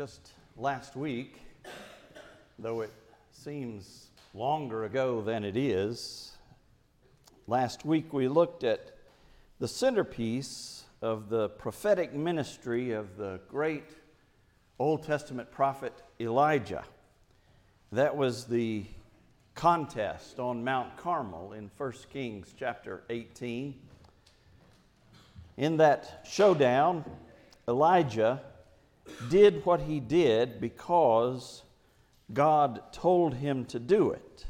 just last week, though it seems longer ago than it is, last week we looked at the centerpiece of the prophetic ministry of the great Old Testament prophet Elijah. That was the contest on Mount Carmel in 1 Kings chapter 18. In that showdown, Elijah did what he did because God told him to do it.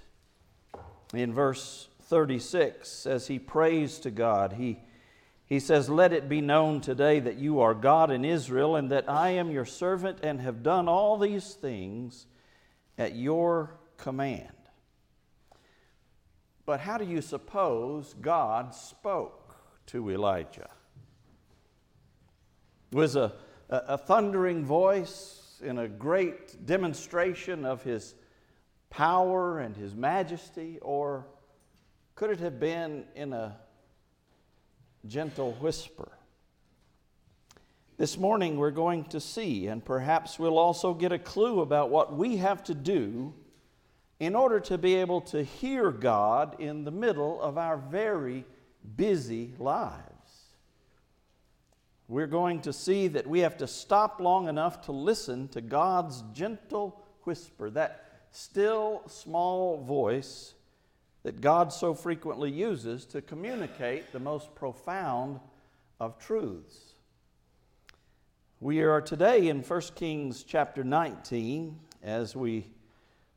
In verse 36, as he prays to God, he, he says, Let it be known today that you are God in Israel, and that I am your servant and have done all these things at your command. But how do you suppose God spoke to Elijah? Was a a, thundering voice in a great demonstration of his power and his majesty, or could it have been in a gentle whisper? This morning we're going to see, and perhaps we'll also get a clue about what we have to do in order to be able to hear God in the middle of our very busy lives we're going to see that we have to stop long enough to listen to God's gentle whisper, that still small voice that God so frequently uses to communicate the most profound of truths. We are today in 1 Kings chapter 19 as we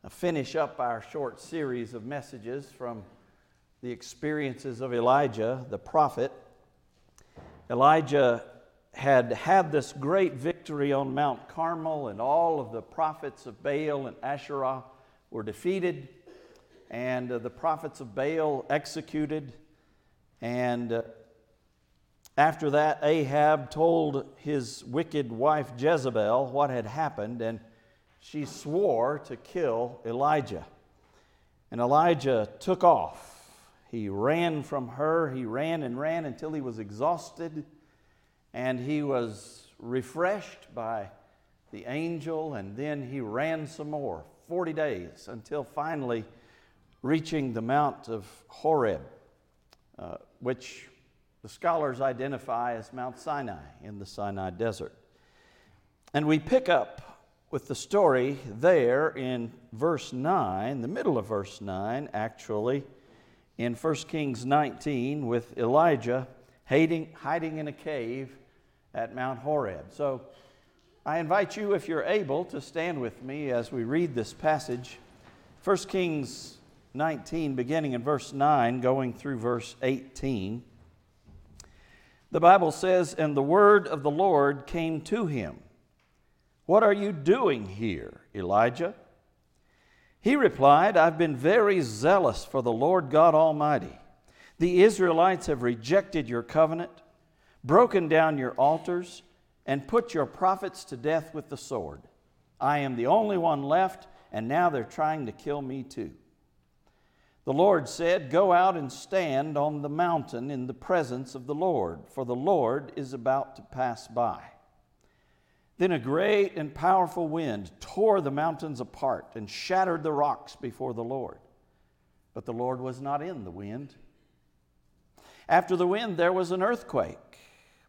finish up our short series of messages from the experiences of Elijah the prophet. Elijah had had this great victory on Mount Carmel, and all of the prophets of Baal and Asherah were defeated, and uh, the prophets of Baal executed. And uh, after that, Ahab told his wicked wife Jezebel what had happened, and she swore to kill Elijah. And Elijah took off. He ran from her. He ran and ran until he was exhausted and he was refreshed by the angel, and then he ran some more 40 days until finally reaching the Mount of Horeb, uh, which the scholars identify as Mount Sinai in the Sinai desert. And we pick up with the story there in verse 9, the middle of verse 9, actually, in 1 Kings 19, with Elijah hiding, hiding in a cave at Mount Horeb. So I invite you, if you're able, to stand with me as we read this passage. 1 Kings 19, beginning in verse 9, going through verse 18. The Bible says, And the word of the Lord came to him. What are you doing here, Elijah? He replied, I've been very zealous for the Lord God Almighty. The Israelites have rejected your covenant broken down your altars, and put your prophets to death with the sword. I am the only one left, and now they're trying to kill me too. The Lord said, Go out and stand on the mountain in the presence of the Lord, for the Lord is about to pass by. Then a great and powerful wind tore the mountains apart and shattered the rocks before the Lord. But the Lord was not in the wind. After the wind, there was an earthquake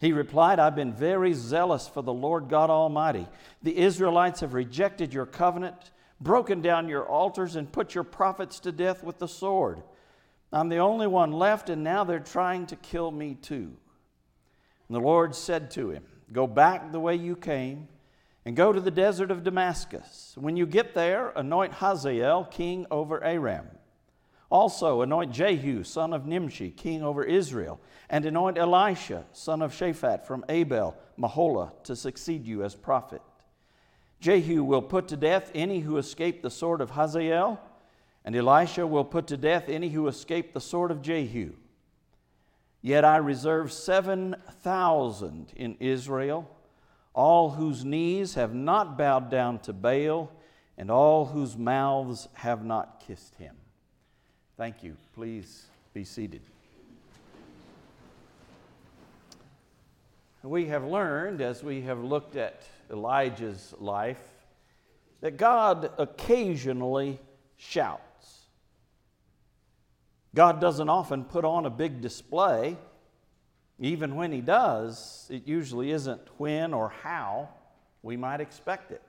He replied, I've been very zealous for the Lord God Almighty. The Israelites have rejected your covenant, broken down your altars, and put your prophets to death with the sword. I'm the only one left, and now they're trying to kill me too. And the Lord said to him, Go back the way you came and go to the desert of Damascus. When you get there, anoint Hazael king over Aram. Also, anoint Jehu, son of Nimshi, king over Israel, and anoint Elisha, son of Shaphat, from Abel Meholah, to succeed you as prophet. Jehu will put to death any who escape the sword of Hazael, and Elisha will put to death any who escape the sword of Jehu. Yet I reserve 7,000 in Israel, all whose knees have not bowed down to Baal, and all whose mouths have not kissed him. Thank you. Please be seated. We have learned, as we have looked at Elijah's life, that God occasionally shouts. God doesn't often put on a big display. Even when He does, it usually isn't when or how we might expect it.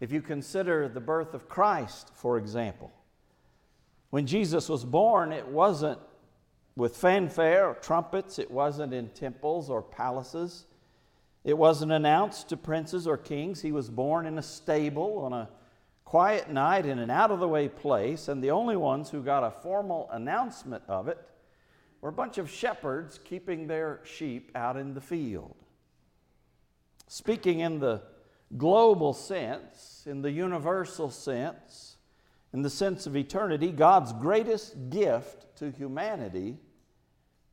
If you consider the birth of Christ, for example, when Jesus was born, it wasn't with fanfare or trumpets, it wasn't in temples or palaces, it wasn't announced to princes or kings. He was born in a stable on a quiet night in an out of the way place, and the only ones who got a formal announcement of it were a bunch of shepherds keeping their sheep out in the field. Speaking in the global sense, in the universal sense, in the sense of eternity, God's greatest gift to humanity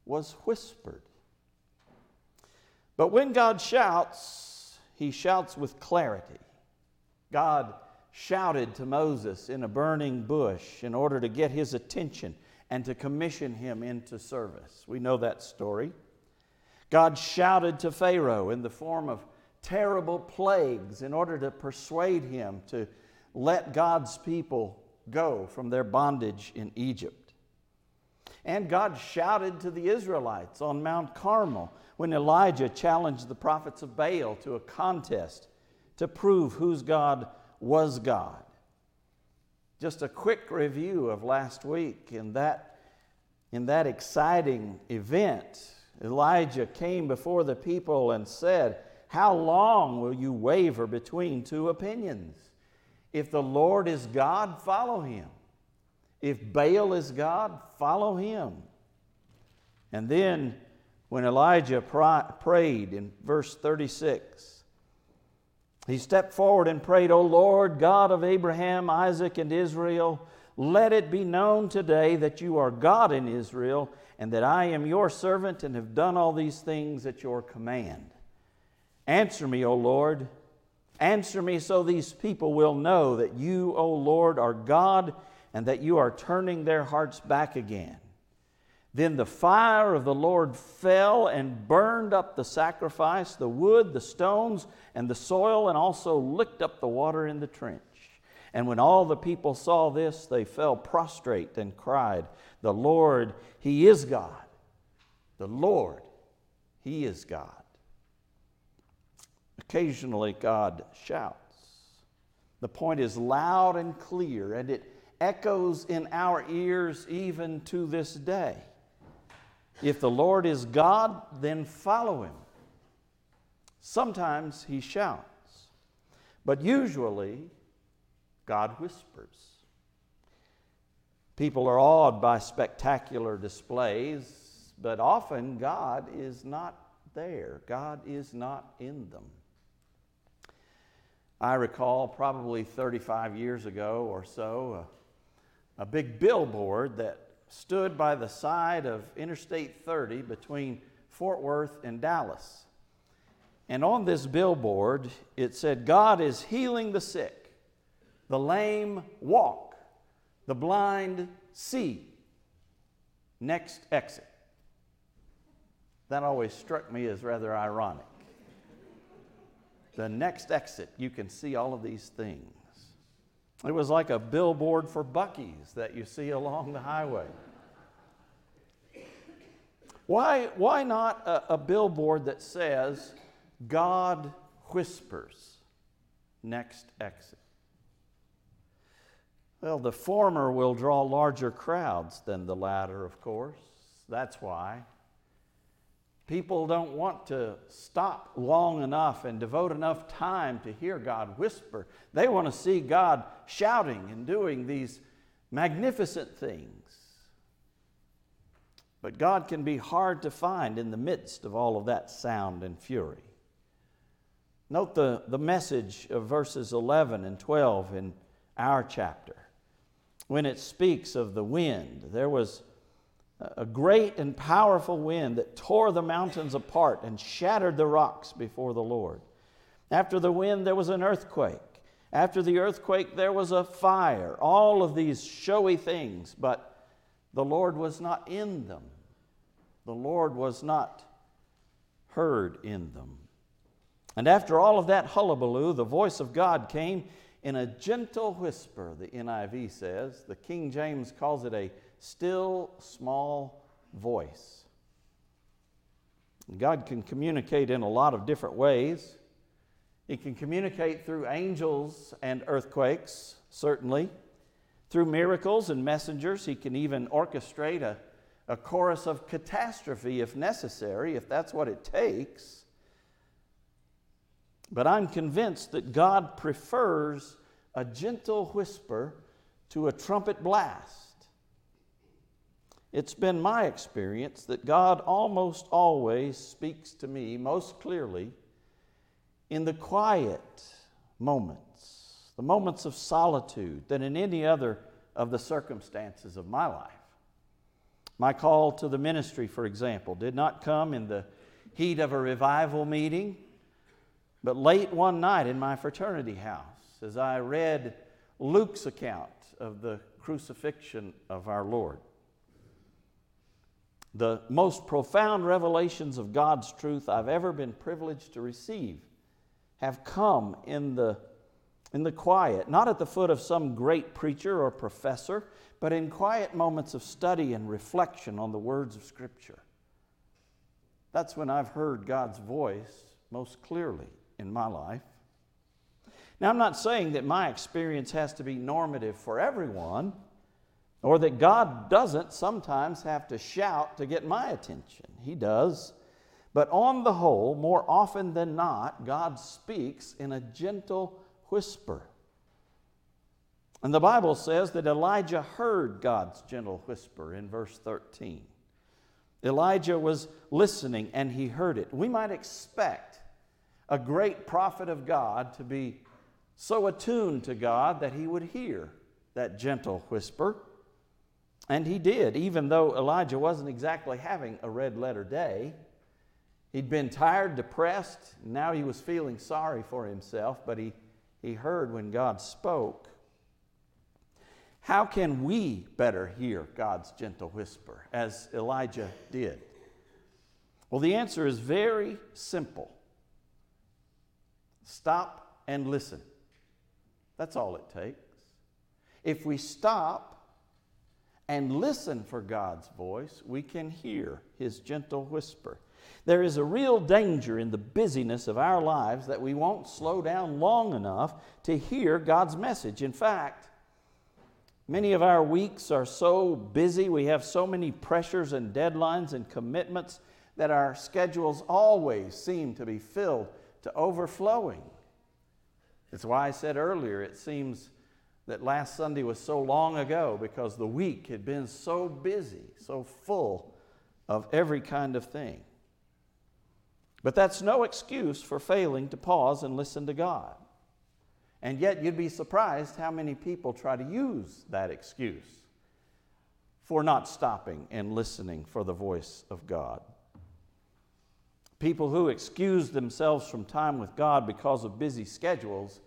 was whispered. But when God shouts, he shouts with clarity. God shouted to Moses in a burning bush in order to get his attention and to commission him into service. We know that story. God shouted to Pharaoh in the form of terrible plagues in order to persuade him to let God's people go from their bondage in Egypt. And God shouted to the Israelites on Mount Carmel when Elijah challenged the prophets of Baal to a contest to prove whose God was God. Just a quick review of last week. In that, in that exciting event, Elijah came before the people and said, How long will you waver between two opinions? If the Lord is God, follow him. If Baal is God, follow him. And then, when Elijah prayed in verse 36, he stepped forward and prayed, O Lord, God of Abraham, Isaac, and Israel, let it be known today that you are God in Israel, and that I am your servant and have done all these things at your command. Answer me, O Lord. Answer me so these people will know that you, O Lord, are God and that you are turning their hearts back again. Then the fire of the Lord fell and burned up the sacrifice, the wood, the stones, and the soil, and also licked up the water in the trench. And when all the people saw this, they fell prostrate and cried, The Lord, He is God. The Lord, He is God. Occasionally, God shouts. The point is loud and clear, and it echoes in our ears even to this day. If the Lord is God, then follow him. Sometimes he shouts, but usually God whispers. People are awed by spectacular displays, but often God is not there. God is not in them. I recall probably 35 years ago or so a, a big billboard that stood by the side of Interstate 30 between Fort Worth and Dallas. And on this billboard, it said, God is healing the sick, the lame walk, the blind see. Next exit. That always struck me as rather ironic. The next exit, you can see all of these things. It was like a billboard for Buc-ee's that you see along the highway. Why, why not a, a billboard that says, God whispers, next exit? Well, the former will draw larger crowds than the latter, of course. That's why. People don't want to stop long enough and devote enough time to hear God whisper. They want to see God shouting and doing these magnificent things. But God can be hard to find in the midst of all of that sound and fury. Note the, the message of verses 11 and 12 in our chapter. when it speaks of the wind. There was a great and powerful wind that tore the mountains apart and shattered the rocks before the Lord. After the wind, there was an earthquake. After the earthquake, there was a fire. All of these showy things, but the Lord was not in them. The Lord was not heard in them. And after all of that hullabaloo, the voice of God came in a gentle whisper, the NIV says. The King James calls it a still small voice. God can communicate in a lot of different ways. He can communicate through angels and earthquakes, certainly. Through miracles and messengers, he can even orchestrate a, a chorus of catastrophe if necessary, if that's what it takes. But I'm convinced that God prefers a gentle whisper to a trumpet blast. It's been my experience that God almost always speaks to me most clearly in the quiet moments, the moments of solitude, than in any other of the circumstances of my life. My call to the ministry, for example, did not come in the heat of a revival meeting, but late one night in my fraternity house as I read Luke's account of the crucifixion of our Lord. The most profound revelations of God's truth I've ever been privileged to receive have come in the, in the quiet, not at the foot of some great preacher or professor, but in quiet moments of study and reflection on the words of Scripture. That's when I've heard God's voice most clearly in my life. Now, I'm not saying that my experience has to be normative for everyone, or that God doesn't sometimes have to shout to get my attention. He does. But on the whole, more often than not, God speaks in a gentle whisper. And the Bible says that Elijah heard God's gentle whisper in verse 13. Elijah was listening and he heard it. We might expect a great prophet of God to be so attuned to God that he would hear that gentle whisper. And he did, even though Elijah wasn't exactly having a red letter day. He'd been tired, depressed, now he was feeling sorry for himself, but he, he heard when God spoke. How can we better hear God's gentle whisper as Elijah did? Well, the answer is very simple stop and listen. That's all it takes. If we stop and listen for God's voice, we can hear his gentle whisper. There is a real danger in the busyness of our lives that we won't slow down long enough to hear God's message. In fact, many of our weeks are so busy, we have so many pressures and deadlines and commitments that our schedules always seem to be filled to overflowing. It's why I said earlier it seems that last Sunday was so long ago because the week had been so busy, so full of every kind of thing. But that's no excuse for failing to pause and listen to God. And yet, you'd be surprised how many people try to use that excuse for not stopping and listening for the voice of God. People who excuse themselves from time with God because of busy schedules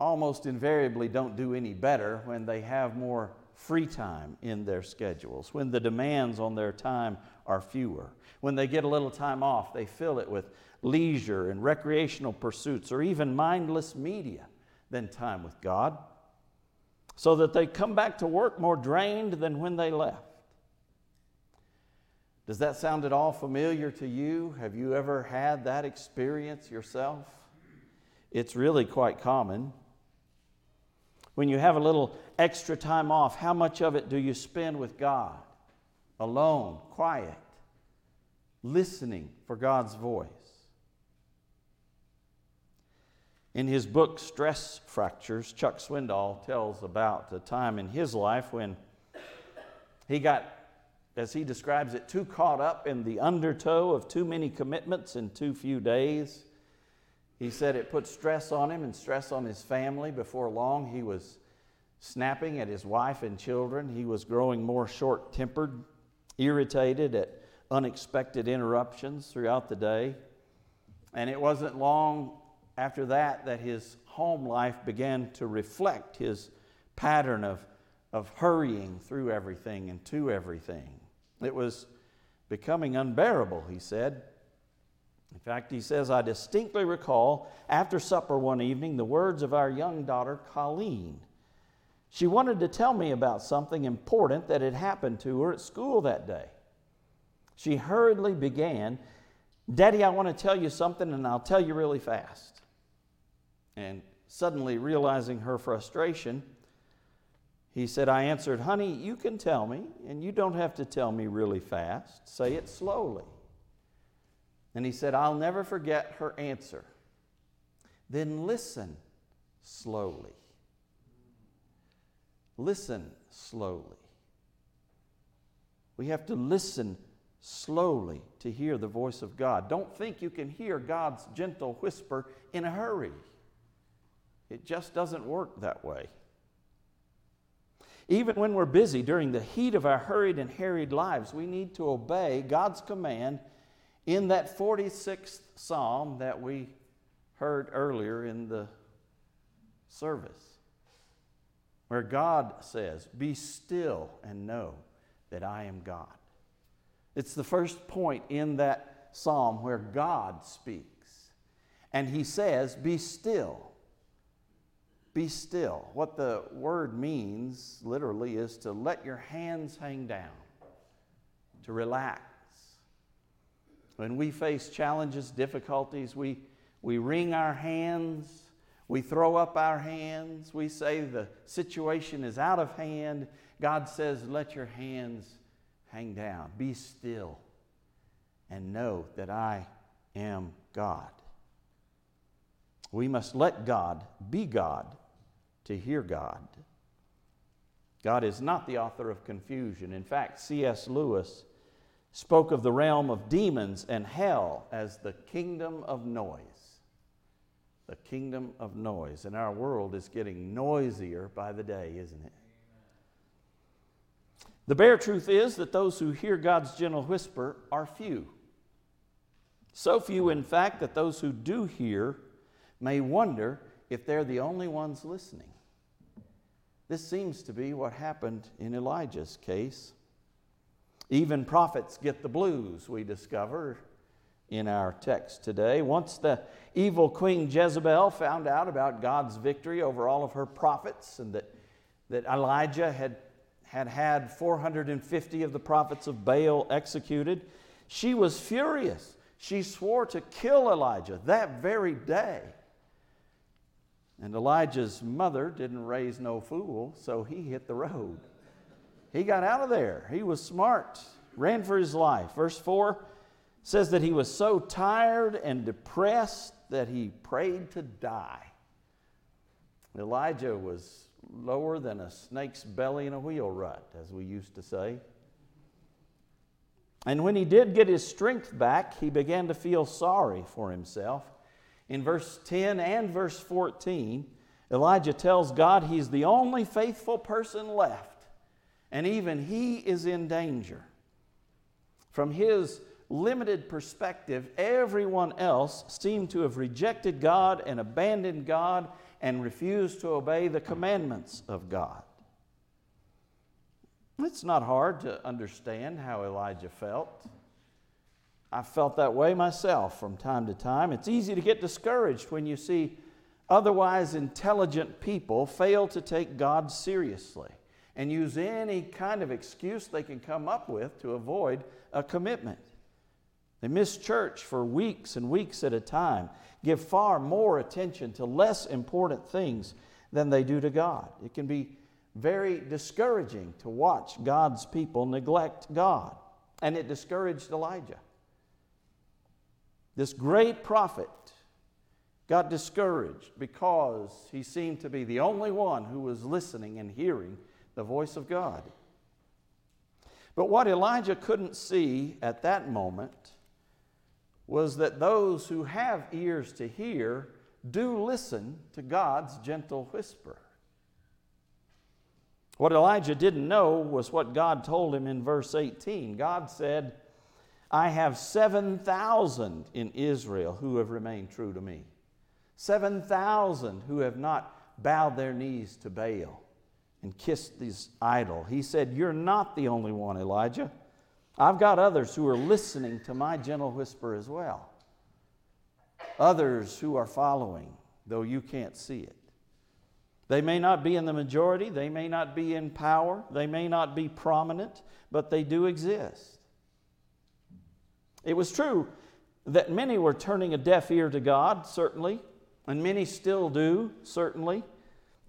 almost invariably don't do any better when they have more free time in their schedules, when the demands on their time are fewer. When they get a little time off, they fill it with leisure and recreational pursuits or even mindless media than time with God, so that they come back to work more drained than when they left. Does that sound at all familiar to you? Have you ever had that experience yourself? It's really quite common. When you have a little extra time off, how much of it do you spend with God? Alone, quiet, listening for God's voice. In his book, Stress Fractures, Chuck Swindoll tells about a time in his life when he got, as he describes it, too caught up in the undertow of too many commitments in too few days. He said it put stress on him and stress on his family. Before long, he was snapping at his wife and children. He was growing more short tempered, irritated at unexpected interruptions throughout the day. And it wasn't long after that that his home life began to reflect his pattern of, of hurrying through everything and to everything. It was becoming unbearable, he said. In fact, he says, I distinctly recall after supper one evening the words of our young daughter, Colleen. She wanted to tell me about something important that had happened to her at school that day. She hurriedly began, Daddy, I want to tell you something, and I'll tell you really fast. And suddenly realizing her frustration, he said, I answered, Honey, you can tell me, and you don't have to tell me really fast. Say it slowly. And he said, I'll never forget her answer. Then listen slowly. Listen slowly. We have to listen slowly to hear the voice of God. Don't think you can hear God's gentle whisper in a hurry. It just doesn't work that way. Even when we're busy during the heat of our hurried and harried lives, we need to obey God's command in that 46th psalm that we heard earlier in the service, where God says, Be still and know that I am God. It's the first point in that psalm where God speaks. And he says, Be still. Be still. What the word means literally is to let your hands hang down, to relax. When we face challenges, difficulties, we, we wring our hands, we throw up our hands, we say the situation is out of hand. God says, Let your hands hang down. Be still and know that I am God. We must let God be God to hear God. God is not the author of confusion. In fact, C.S. Lewis spoke of the realm of demons and hell as the kingdom of noise. The kingdom of noise. And our world is getting noisier by the day, isn't it? The bare truth is that those who hear God's gentle whisper are few. So few, in fact, that those who do hear may wonder if they're the only ones listening. This seems to be what happened in Elijah's case. Even prophets get the blues, we discover in our text today. Once the evil Queen Jezebel found out about God's victory over all of her prophets and that, that Elijah had had had 450 of the prophets of Baal executed, she was furious. She swore to kill Elijah that very day. And Elijah's mother didn't raise no fool, so he hit the road. He got out of there. He was smart, ran for his life. Verse 4 says that he was so tired and depressed that he prayed to die. Elijah was lower than a snake's belly in a wheel rut, as we used to say. And when he did get his strength back, he began to feel sorry for himself. In verse 10 and verse 14, Elijah tells God he's the only faithful person left, and even he is in danger. From his limited perspective, everyone else seemed to have rejected God and abandoned God and refused to obey the commandments of God. It's not hard to understand how Elijah felt. I felt that way myself from time to time. It's easy to get discouraged when you see otherwise intelligent people fail to take God seriously and use any kind of excuse they can come up with to avoid a commitment. They miss church for weeks and weeks at a time, give far more attention to less important things than they do to God. It can be very discouraging to watch God's people neglect God. And it discouraged Elijah. This great prophet got discouraged because he seemed to be the only one who was listening and hearing the voice of God. But what Elijah couldn't see at that moment was that those who have ears to hear do listen to God's gentle whisper. What Elijah didn't know was what God told him in verse 18. God said, I have 7,000 in Israel who have remained true to me. 7,000 who have not bowed their knees to Baal and kissed this idol. He said, You're not the only one, Elijah. I've got others who are listening to my gentle whisper as well. Others who are following, though you can't see it. They may not be in the majority, they may not be in power, they may not be prominent, but they do exist. It was true that many were turning a deaf ear to God, certainly, and many still do, certainly,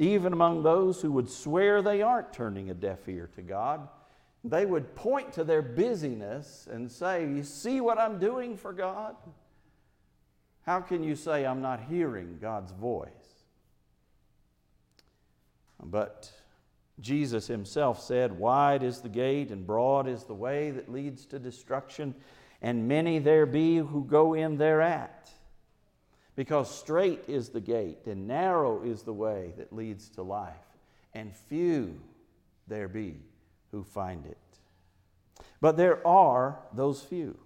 even among those who would swear they aren't turning a deaf ear to God. They would point to their busyness and say, You see what I'm doing for God? How can you say I'm not hearing God's voice? But Jesus himself said, Wide is the gate and broad is the way that leads to destruction, and many there be who go in thereat. Because straight is the gate and narrow is the way that leads to life, and few there be who find it. But there are those few.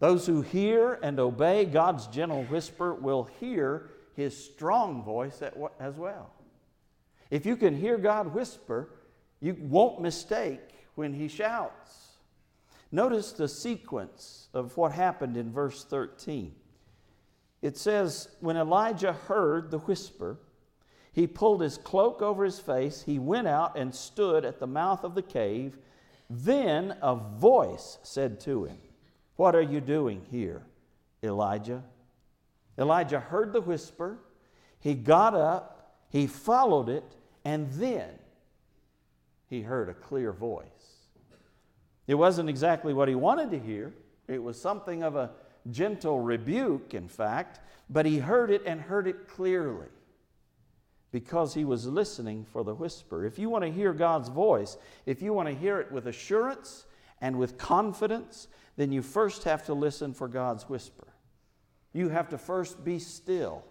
Those who hear and obey God's gentle whisper will hear his strong voice as well. If you can hear God whisper, you won't mistake when he shouts. Notice the sequence of what happened in verse 13. It says, When Elijah heard the whisper, he pulled his cloak over his face, he went out and stood at the mouth of the cave. Then a voice said to him, What are you doing here, Elijah? Elijah heard the whisper, he got up, he followed it, and then he heard a clear voice. It wasn't exactly what he wanted to hear, it was something of a gentle rebuke, in fact, but he heard it and heard it clearly because he was listening for the whisper. If you want to hear God's voice, if you want to hear it with assurance and with confidence, then you first have to listen for God's whisper. You have to first be still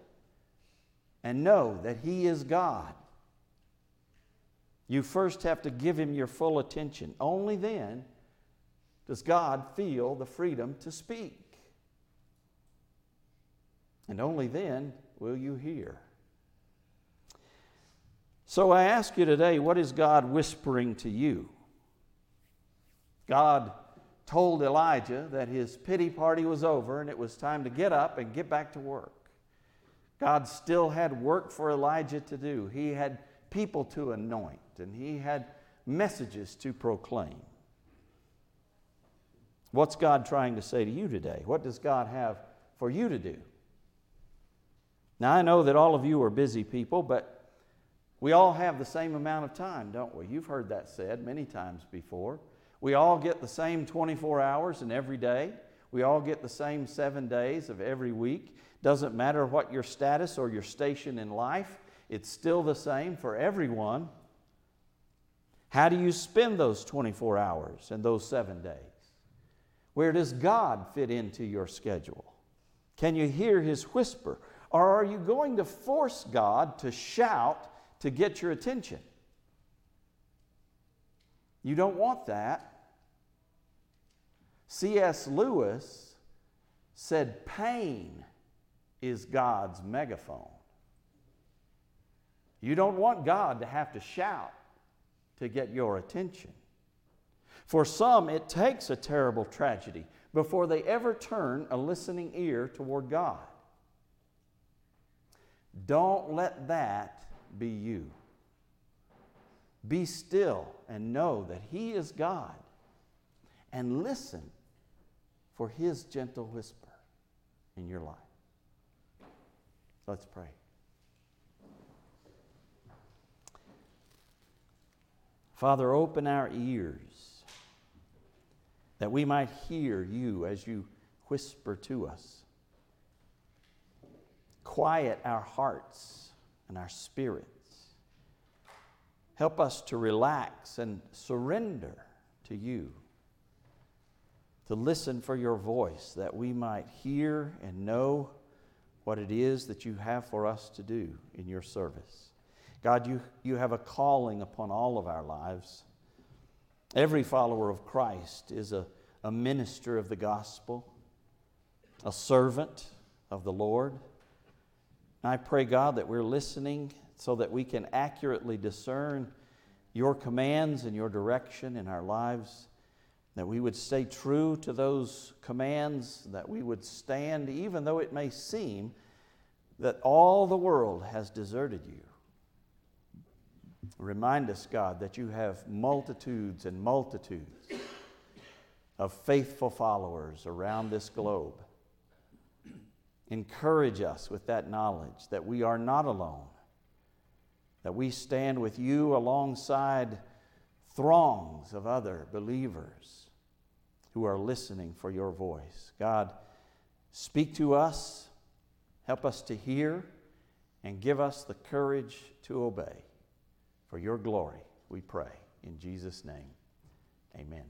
and know that He is God. You first have to give Him your full attention. Only then does God feel the freedom to speak. And only then will you hear. So I ask you today what is God whispering to you? God told Elijah that his pity party was over and it was time to get up and get back to work. God still had work for Elijah to do. He had people to anoint and he had messages to proclaim. What's God trying to say to you today? What does God have for you to do? Now, I know that all of you are busy people, but we all have the same amount of time, don't we? You've heard that said many times before. We all get the same 24 hours in every day. We all get the same seven days of every week. Doesn't matter what your status or your station in life, it's still the same for everyone. How do you spend those 24 hours and those seven days? Where does God fit into your schedule? Can you hear His whisper? Or are you going to force God to shout to get your attention? You don't want that. C.S. Lewis said, Pain is God's megaphone. You don't want God to have to shout to get your attention. For some, it takes a terrible tragedy before they ever turn a listening ear toward God. Don't let that be you. Be still and know that He is God and listen for His gentle whisper in your life. Let's pray. Father, open our ears that we might hear you as you whisper to us. Quiet our hearts and our spirits. Help us to relax and surrender to you to listen for your voice, that we might hear and know what it is that you have for us to do in your service. God, you, you have a calling upon all of our lives. Every follower of Christ is a, a minister of the gospel, a servant of the Lord. I pray, God, that we're listening so that we can accurately discern your commands and your direction in our lives, that we would stay true to those commands, that we would stand, even though it may seem that all the world has deserted you. Remind us, God, that you have multitudes and multitudes of faithful followers around this globe. Encourage us with that knowledge that we are not alone, that we stand with you alongside throngs of other believers who are listening for your voice. God, speak to us, help us to hear, and give us the courage to obey. For your glory, we pray. In Jesus' name, amen.